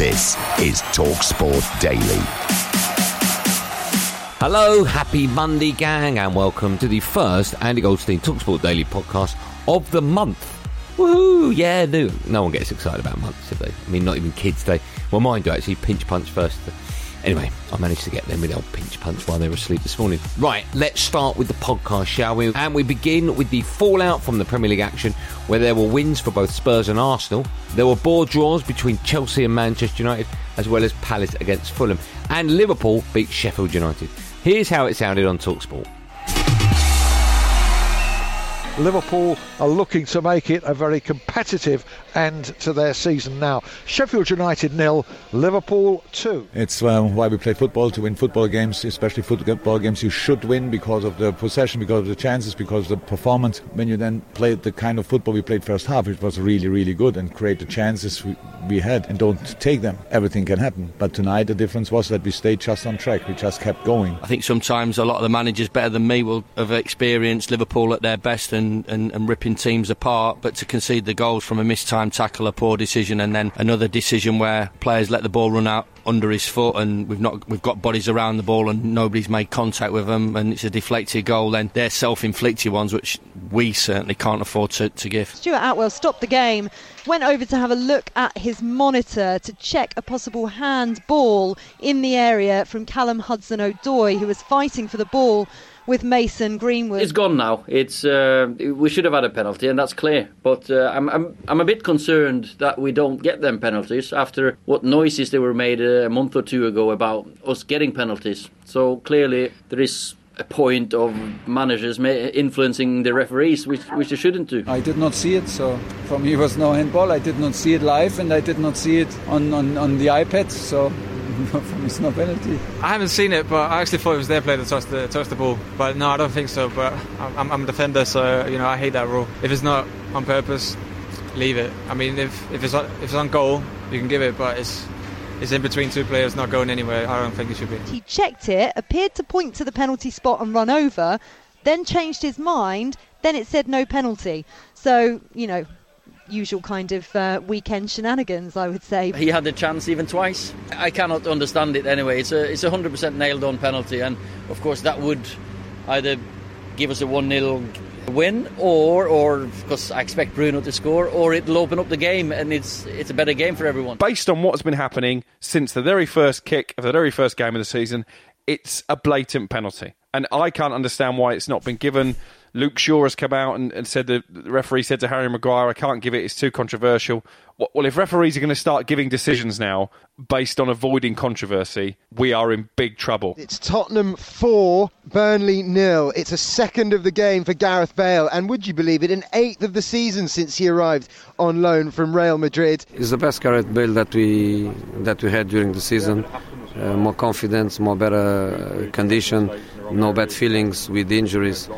This is TalkSport Daily. Hello, happy Monday, gang, and welcome to the first Andy Goldstein Talksport Daily podcast of the month. Woohoo! Yeah, no, no one gets excited about months, do they? I mean, not even kids. They well, mine do actually pinch punch first. Anyway, I managed to get them with old pinch punch while they were asleep this morning. Right, let's start with the podcast, shall we? And we begin with the fallout from the Premier League action, where there were wins for both Spurs and Arsenal. There were board draws between Chelsea and Manchester United, as well as Palace against Fulham. And Liverpool beat Sheffield United. Here's how it sounded on Talksport. Liverpool are looking to make it a very competitive end to their season now. Sheffield United nil, Liverpool two. It's um, why we play football to win football games, especially football games. You should win because of the possession, because of the chances, because of the performance. When you then play the kind of football we played first half, it was really, really good and create the chances we, we had and don't take them. Everything can happen. But tonight the difference was that we stayed just on track. We just kept going. I think sometimes a lot of the managers better than me will have experienced Liverpool at their best and, and, and ripping teams apart. But to concede the goals from a missed time tackle, a poor decision, and then another decision where players let the ball run out under his foot, and we've not we've got bodies around the ball, and nobody's made contact with them, and it's a deflected goal. Then they're self-inflicted ones, which we certainly can't afford to, to give. Stuart Attwell stopped the game, went over to have a look at his monitor to check a possible hand ball in the area from Callum Hudson Odoi, who was fighting for the ball with Mason Greenwood. It's gone now. It's uh, we should have had a penalty, and that's clear. But uh, I'm, I'm I'm a bit concerned that we don't get them penalties after what noises they were made a month or two ago about us getting penalties. So clearly there is a point of managers influencing the referees, which which they shouldn't do. I did not see it, so for me it was no handball. I did not see it live, and I did not see it on on, on the iPad. So it's no penalty. I haven't seen it, but I actually thought it was their player that touched the touched the ball. But no, I don't think so. But I'm, I'm a defender, so you know I hate that rule. If it's not on purpose, leave it. I mean, if if it's on, if it's on goal, you can give it, but it's it's in between two players, not going anywhere. I don't think it should be. He checked it, appeared to point to the penalty spot and run over, then changed his mind. Then it said no penalty. So you know, usual kind of uh, weekend shenanigans, I would say. He had the chance even twice. I cannot understand it anyway. It's a it's a hundred percent nailed on penalty, and of course that would either give us a one 0 win, or or because I expect Bruno to score, or it'll open up the game and it's it's a better game for everyone. Based on what's been happening since the very first kick of the very first game of the season, it's a blatant penalty, and I can't understand why it's not been given. Luke Shaw has come out and, and said the, the referee said to Harry Maguire, I can't give it, it's too controversial. Well, if referees are going to start giving decisions now based on avoiding controversy, we are in big trouble. It's Tottenham 4, Burnley nil. It's a second of the game for Gareth Bale, and would you believe it, an eighth of the season since he arrived on loan from Real Madrid. He's the best Gareth Bale that we that we had during the season. Uh, more confidence, more better condition, no bad feelings with injuries.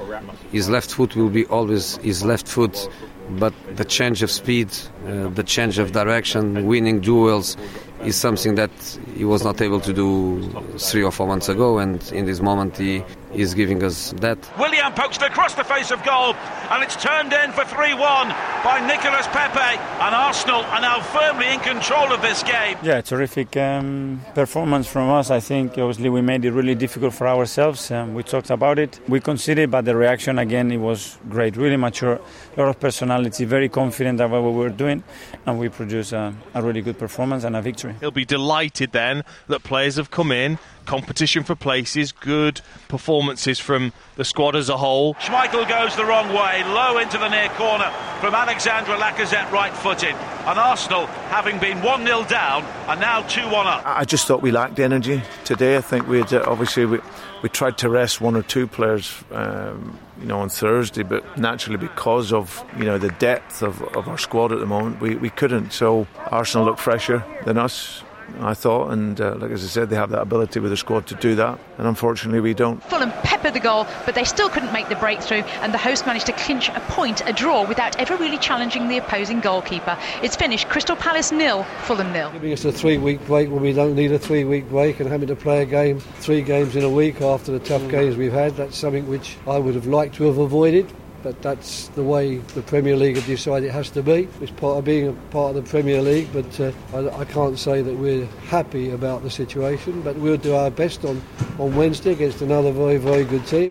His left foot will be always his left foot, but the change of speed, uh, the change of direction, winning duels is something that he was not able to do three or four months ago. And in this moment, he is giving us that. Willian pokes it across the face of goal, and it's turned in for 3 1 by Nicolas Pepe. And Arsenal are now firmly in control of this game. Yeah, terrific um, performance from us. I think obviously we made it really difficult for ourselves. Um, we talked about it. We conceded, but the reaction again, it was great. Really mature, a lot of personality, very confident about what we were doing, and we produced a, a really good performance and a victory. He'll be delighted then that players have come in competition for places, good performances from the squad as a whole. Schmeichel goes the wrong way, low into the near corner from Alexandre Lacazette, right footed. And Arsenal, having been 1 0 down, are now 2 1 up. I just thought we lacked energy today. I think we had, uh, obviously we, we tried to rest one or two players. Um, you know, on Thursday, but naturally because of you know the depth of, of our squad at the moment, we, we couldn't. So Arsenal looked fresher than us. I thought, and uh, like as I said, they have that ability with the squad to do that, and unfortunately we don't. Fulham peppered the goal, but they still couldn't make the breakthrough, and the host managed to clinch a point, a draw, without ever really challenging the opposing goalkeeper. It's finished Crystal Palace nil, Fulham nil. Giving us a three-week break when we don't need a three-week break, and having to play a game, three games in a week after the tough games we've had, that's something which I would have liked to have avoided but that's the way the Premier League have decided it has to be. It's part of being a part of the Premier League, but uh, I, I, can't say that we're happy about the situation. But we'll do our best on, on Wednesday against another very, very good team.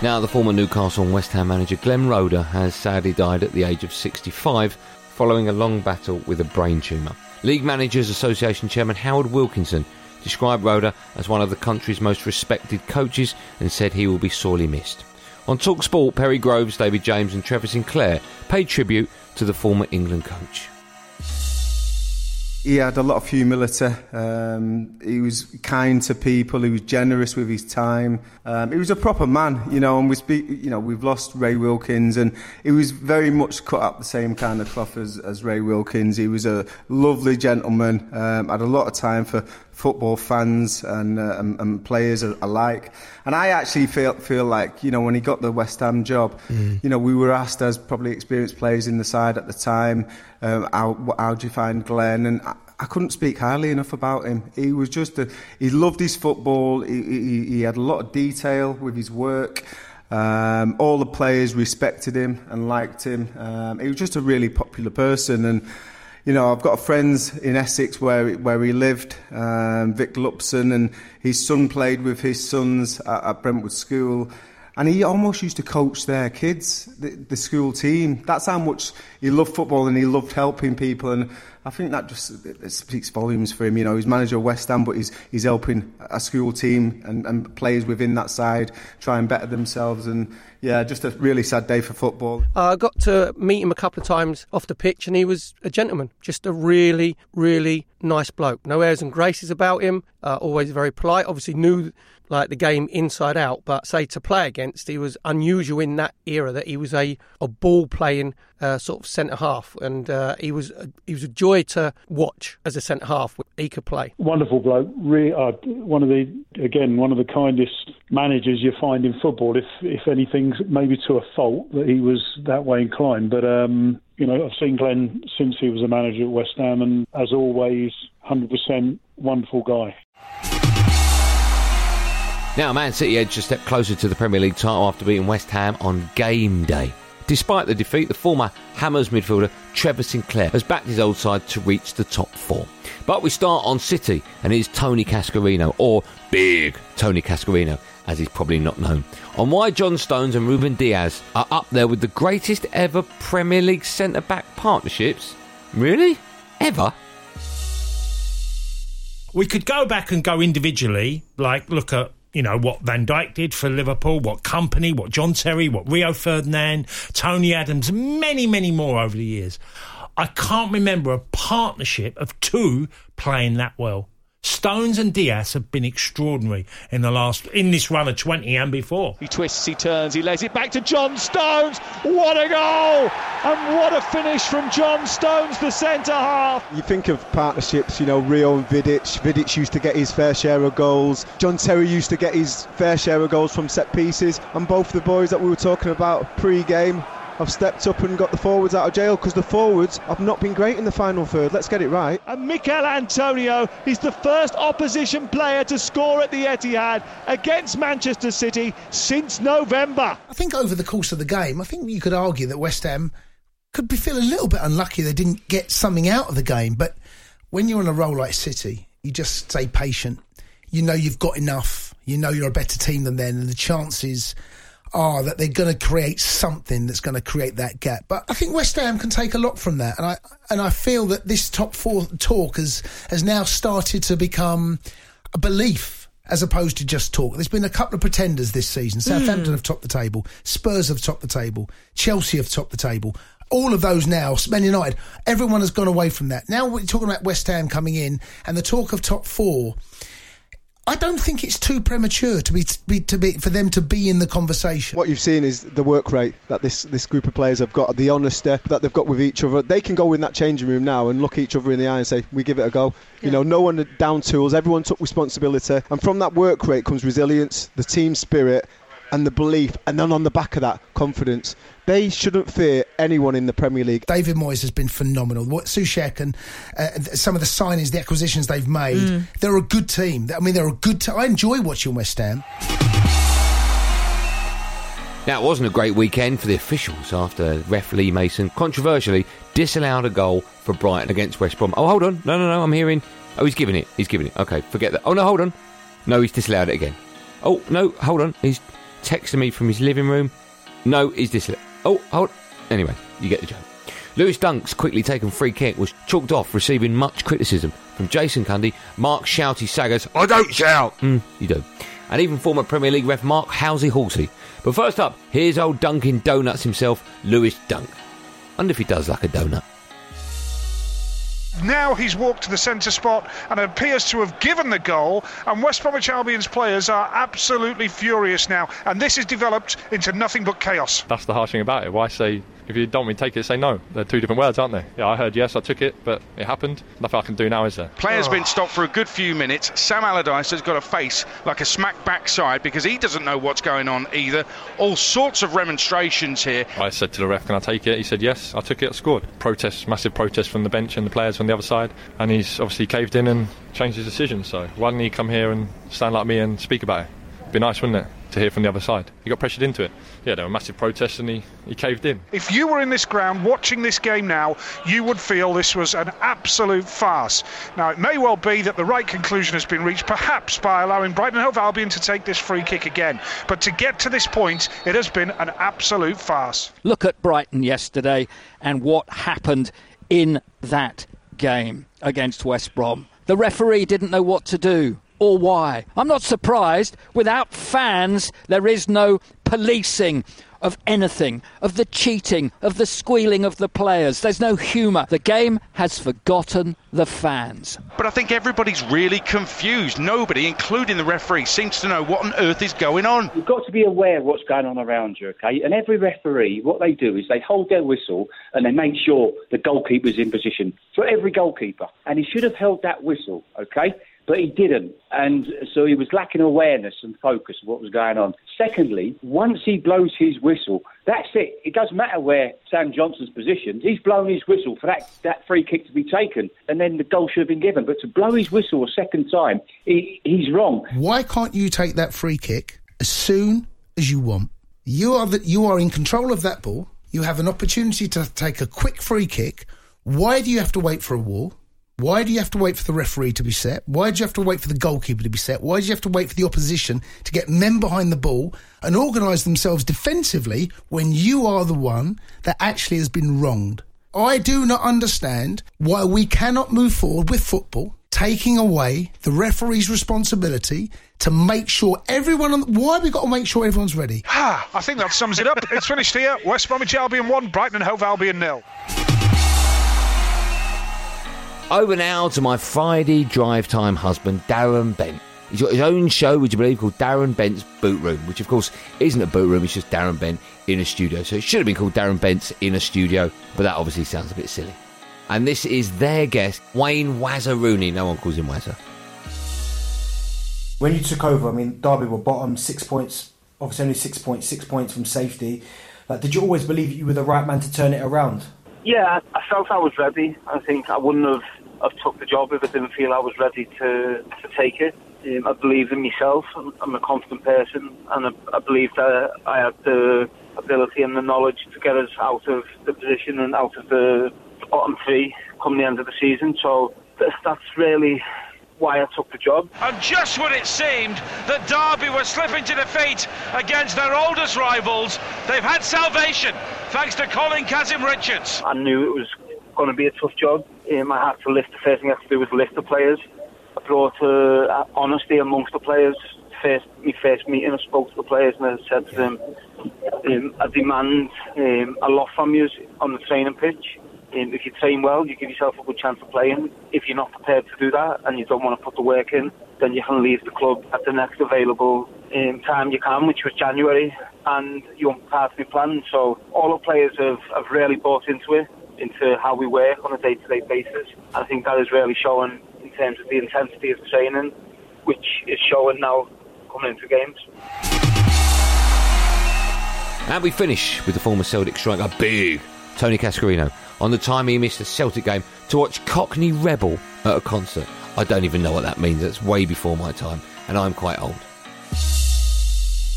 Now, the former Newcastle and West Ham manager Glenn Roeder has sadly died at the age of 65 following a long battle with a brain tumour. League Managers Association Chairman Howard Wilkinson described Roeder as one of the country's most respected coaches and said he will be sorely missed. On Talksport, Perry Groves, David James, and Trevor Sinclair paid tribute to the former England coach. He had a lot of humility. Um, he was kind to people. He was generous with his time. Um, he was a proper man, you know. And we speak, you know, we've lost Ray Wilkins, and he was very much cut up the same kind of cloth as, as Ray Wilkins. He was a lovely gentleman. Um, had a lot of time for football fans and, uh, and, and, players alike. And I actually feel feel like you know when he got the West Ham job, mm. you know we were asked as probably experienced players in the side at the time, um, how how do you find Glenn? And I, I, couldn't speak highly enough about him. He was just a, he loved his football. He, he, he had a lot of detail with his work. Um, all the players respected him and liked him. Um, he was just a really popular person and you know, I've got friends in Essex where where he lived, um, Vic Lupson, and his son played with his sons at, at Brentwood School. And he almost used to coach their kids, the, the, school team. That's how much he loved football and he loved helping people. And I think that just it speaks volumes for him. You know, he's manager of West Ham, but he's, he's helping a school team and, and players within that side try and better themselves. And yeah, just a really sad day for football. I got to meet him a couple of times off the pitch, and he was a gentleman, just a really, really nice bloke. No airs and graces about him. Uh, always very polite. Obviously knew like the game inside out. But say to play against, he was unusual in that era that he was a, a ball playing uh, sort of centre half, and uh, he was a, he was a joy to watch as a centre half. He could play. Wonderful bloke. Really, uh, one of the again one of the kindest managers you find in football. If if anything, maybe to a fault that he was that way inclined, but. Um, you know, I've seen Glenn since he was a manager at West Ham, and as always, 100% wonderful guy. Now, Man City edged a step closer to the Premier League title after beating West Ham on game day. Despite the defeat, the former Hammers midfielder Trevor Sinclair has backed his old side to reach the top four. But we start on City, and it's Tony Cascarino, or Big Tony Cascarino, as he's probably not known, on why John Stones and Ruben Dias are up there with the greatest ever Premier League centre back partnerships. Really? Ever? We could go back and go individually, like look at you know, what Van Dijk did for Liverpool, what Kompany, what John Terry, what Rio Ferdinand, Tony Adams, many, many more over the years. I can't remember a partnership of two playing that well. Stones and Dias have been extraordinary in the last in this run of 20 and before. He twists, he turns, he lays it back to John Stones. What a goal! And what a finish from John Stones, the centre half. You think of partnerships, you know, Rio and Vidic. Vidic used to get his fair share of goals. John Terry used to get his fair share of goals from set pieces. And both the boys that we were talking about pre-game have stepped up and got the forwards out of jail because the forwards have not been great in the final third. Let's get it right. And Michail Antonio is the first opposition player to score at the Etihad against Manchester City since November. I think over the course of the game, I think you could argue that West Ham could be feel a little bit unlucky they didn't get something out of the game. But when you're on a roll like City, you just stay patient. You know you've got enough. You know you're a better team than them, and the chances are that they're going to create something that's going to create that gap. But I think West Ham can take a lot from that, and I and I feel that this top four talk has has now started to become a belief as opposed to just talk. There's been a couple of pretenders this season. Southampton Mm. have topped the table, Spurs have topped the table, Chelsea have topped the table. All of those now, Man United, everyone has gone away from that. Now we're talking about West Ham coming in and the talk of top four. I don't think it's too premature to be, to be to be for them to be in the conversation. What you've seen is the work rate that this, this group of players have got, the honesty that they've got with each other. They can go in that changing room now and look each other in the eye and say, "We give it a go." You know, no one down tools. Everyone took responsibility, and from that work rate comes resilience, the team spirit, and the belief, and then on the back of that, confidence. They shouldn't fear anyone in the Premier League. David Moyes has been phenomenal. What Soucek and uh, some of the signings, the acquisitions they've made, Mm. they're a good team. I mean, they're a good. team. I enjoy watching West Ham. Now, it wasn't a great weekend for the officials after ref Lee Mason controversially disallowed a goal for Brighton against West Brom. Oh, hold on. No, no, no. I'm hearing. Oh, he's giving it. He's giving it. Okay, forget that. Oh, no, hold on. No, he's disallowed it again. Oh, no, hold on. He's texting me from his living room. No, he's disallowed. Oh, hold. Anyway, you get the joke. Lewis Dunk's quickly taken free kick was chalked off, receiving much criticism from Jason Cundy, Mark Shouty Saggers. I don't shout. Mm, you do. And even former Premier League ref Mark Housey Halsey. But first up, here's old Dunkin' Donuts himself, Lewis Dunk. Wonder if he does like a donut. Now he's walked to the centre spot and appears to have given the goal. And West Bromwich Albion's players are absolutely furious now. And this has developed into nothing but chaos. That's the harsh thing about it. Why say if you don't want me to take it, say no? They're two different words, aren't they? Yeah, I heard yes, I took it, but it happened. Nothing I can do now, is there? Player's oh. been stopped for a good few minutes. Sam Allardyce has got a face like a smack backside because he doesn't know what's going on either. All sorts of remonstrations here. I said to the ref, "Can I take it?" He said, "Yes." I took it. I scored. Protest, massive protest from the bench and the players from the other side, and he's obviously caved in and changed his decision. So why didn't he come here and stand like me and speak about it? Be nice, wouldn't it, to hear from the other side? He got pressured into it. Yeah, there were massive protests, and he, he caved in. If you were in this ground watching this game now, you would feel this was an absolute farce. Now, it may well be that the right conclusion has been reached, perhaps by allowing Brighton and Hove Albion to take this free kick again. But to get to this point, it has been an absolute farce. Look at Brighton yesterday and what happened in that game against West Brom. The referee didn't know what to do or why. I'm not surprised. Without fans, there is no policing of anything, of the cheating, of the squealing of the players. There's no humour. The game has forgotten the fans. But I think everybody's really confused. Nobody, including the referee, seems to know what on earth is going on. You've got to be aware of what's going on around you, okay? And every referee, what they do is they hold their whistle and they make sure the goalkeeper's in position for every goalkeeper. And he should have held that whistle, okay? But he didn't. And so he was lacking awareness and focus of what was going on. Secondly, once he blows his whistle, that's it. It doesn't matter where Sam Johnstone's positioned. He's blown his whistle for that, that free kick to be taken, and then the goal should have been given. But to blow his whistle a second time, he, he's wrong. Why can't you take that free kick as soon as you want? You are the, you are in control of that ball. You have an opportunity to take a quick free kick. Why do you have to wait for a wall? Why do you have to wait for the referee to be set? Why do you have to wait for the goalkeeper to be set? Why do you have to wait for the opposition to get men behind the ball and organise themselves defensively when you are the one that actually has been wronged? I do not understand why we cannot move forward with football, taking away the referee's responsibility to make sure everyone. On, why have we got to make sure everyone's ready? Ah, I think that sums it up. it's finished here. West Bromwich Albion 1, Brighton and Hove Albion nil. Over now to my Friday drive time husband, Darren Bent. He's got his own show, would you believe, called Darren Bent's Boot Room, which of course isn't a boot room, it's just Darren Bent in a studio. So it should have been called Darren Bent's in a studio, but that obviously sounds a bit silly. And this is their guest, Wayne Wazzarooney. No one calls him Wazza. When you took over, I mean, Derby were bottom, six points, obviously only six points, six points from safety. Like, did you always believe you were the right man to turn it around? Yeah, I, I felt I was ready. I think I wouldn't have, have took the job if I didn't feel I was ready to, to take it. Um, I believe in myself. I'm, I'm a confident person, and I, I believe that I had the ability and the knowledge to get us out of the position and out of the bottom three come the end of the season. So that's really why I took the job. And just when it seemed that Derby were slipping to defeat against their oldest rivals, they've had salvation thanks to Colin Kazim Richards. I knew it was going to be a tough job. Um, I had to lift. The first thing I had to do was lift the players. I brought uh, honesty amongst the players. First, my first meeting, I spoke to the players and I said to them, um, "I demand um, a lot from you on the training pitch." Um, if you train well, you give yourself a good chance of playing. If you're not prepared to do that and you don't want to put the work in, then you can leave the club at the next available um, time you can, which was January, and you of your plan. So all the players have, have really bought into it, into how we work on a day-to-day basis. I think that is really showing in terms of the intensity of training, which is showing now coming into games. And we finish with the former Celtic striker, big Tony Cascarino, on the time he missed a Celtic game to watch Cockney Rebel at a concert. I don't even know what that means. That's way before my time, and I'm quite old.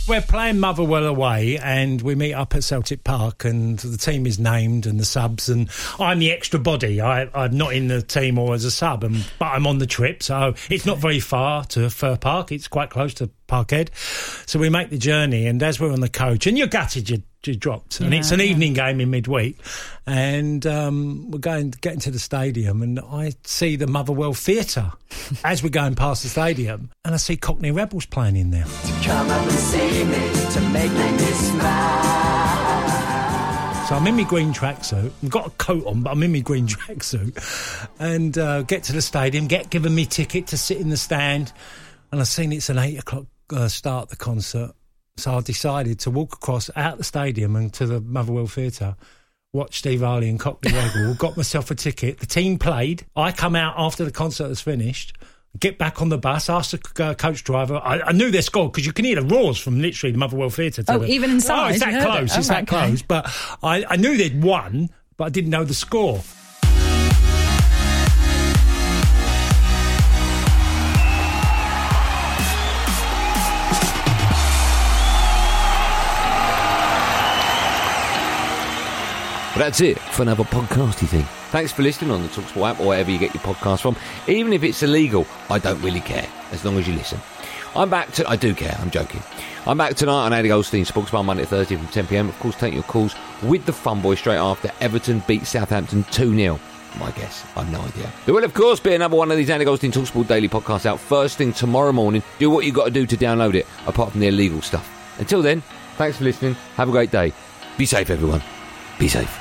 We're playing Motherwell away, and we meet up at Celtic Park, and the team is named and the subs, and I'm the extra body. I, am not in the team or as a sub, and, but I'm on the trip, so it's not very far to Fir Park. It's quite close to Parkhead, so we make the journey. And as we're on the coach, and you're gutted you, you dropped, and Yeah, it's an yeah. evening game in midweek, and um, we're going getting to the stadium, and I see the Motherwell Theatre as we're going past the stadium, and I see Cockney Rebels playing in there. Come up and see me to make me smile. So I'm in my green tracksuit. I've got a coat on, but I'm in my green tracksuit. And uh, get to the stadium, get given me ticket to sit in the stand. And I've seen it's an eight o'clock uh, start the concert. So I decided to walk across out the stadium and to the Motherwell Theatre. Watch Steve Harley and Cockney Rebel. got myself a ticket. The team played. I come out after the concert was finished. Get back on the bus. Ask the uh, coach driver. I, I knew they scored because you can hear the roars from literally the Motherwell Theatre. to Oh, the- even inside, Oh, it's that heard it. close. Oh, it's right, that okay. close. But I, I knew they'd won, but I didn't know the score. That's it for another podcasty thing. Thanks for listening on the Talksport app or wherever you get your podcast from. Even if it's illegal, I don't really care, as long as you listen. I'm back to. I do care, I'm joking. I'm back tonight on Andy Goldstein, Sports Bar Monday 30 from 10pm. Of course, take your calls with the Fun Boy straight after Everton beat Southampton 2 0. My guess, I've no idea. There will, of course, be another one of these Andy Goldstein Talksport daily podcasts out first thing tomorrow morning. Do what you got to do to download it, apart from the illegal stuff. Until then, thanks for listening. Have a great day. Be safe, everyone. Be safe.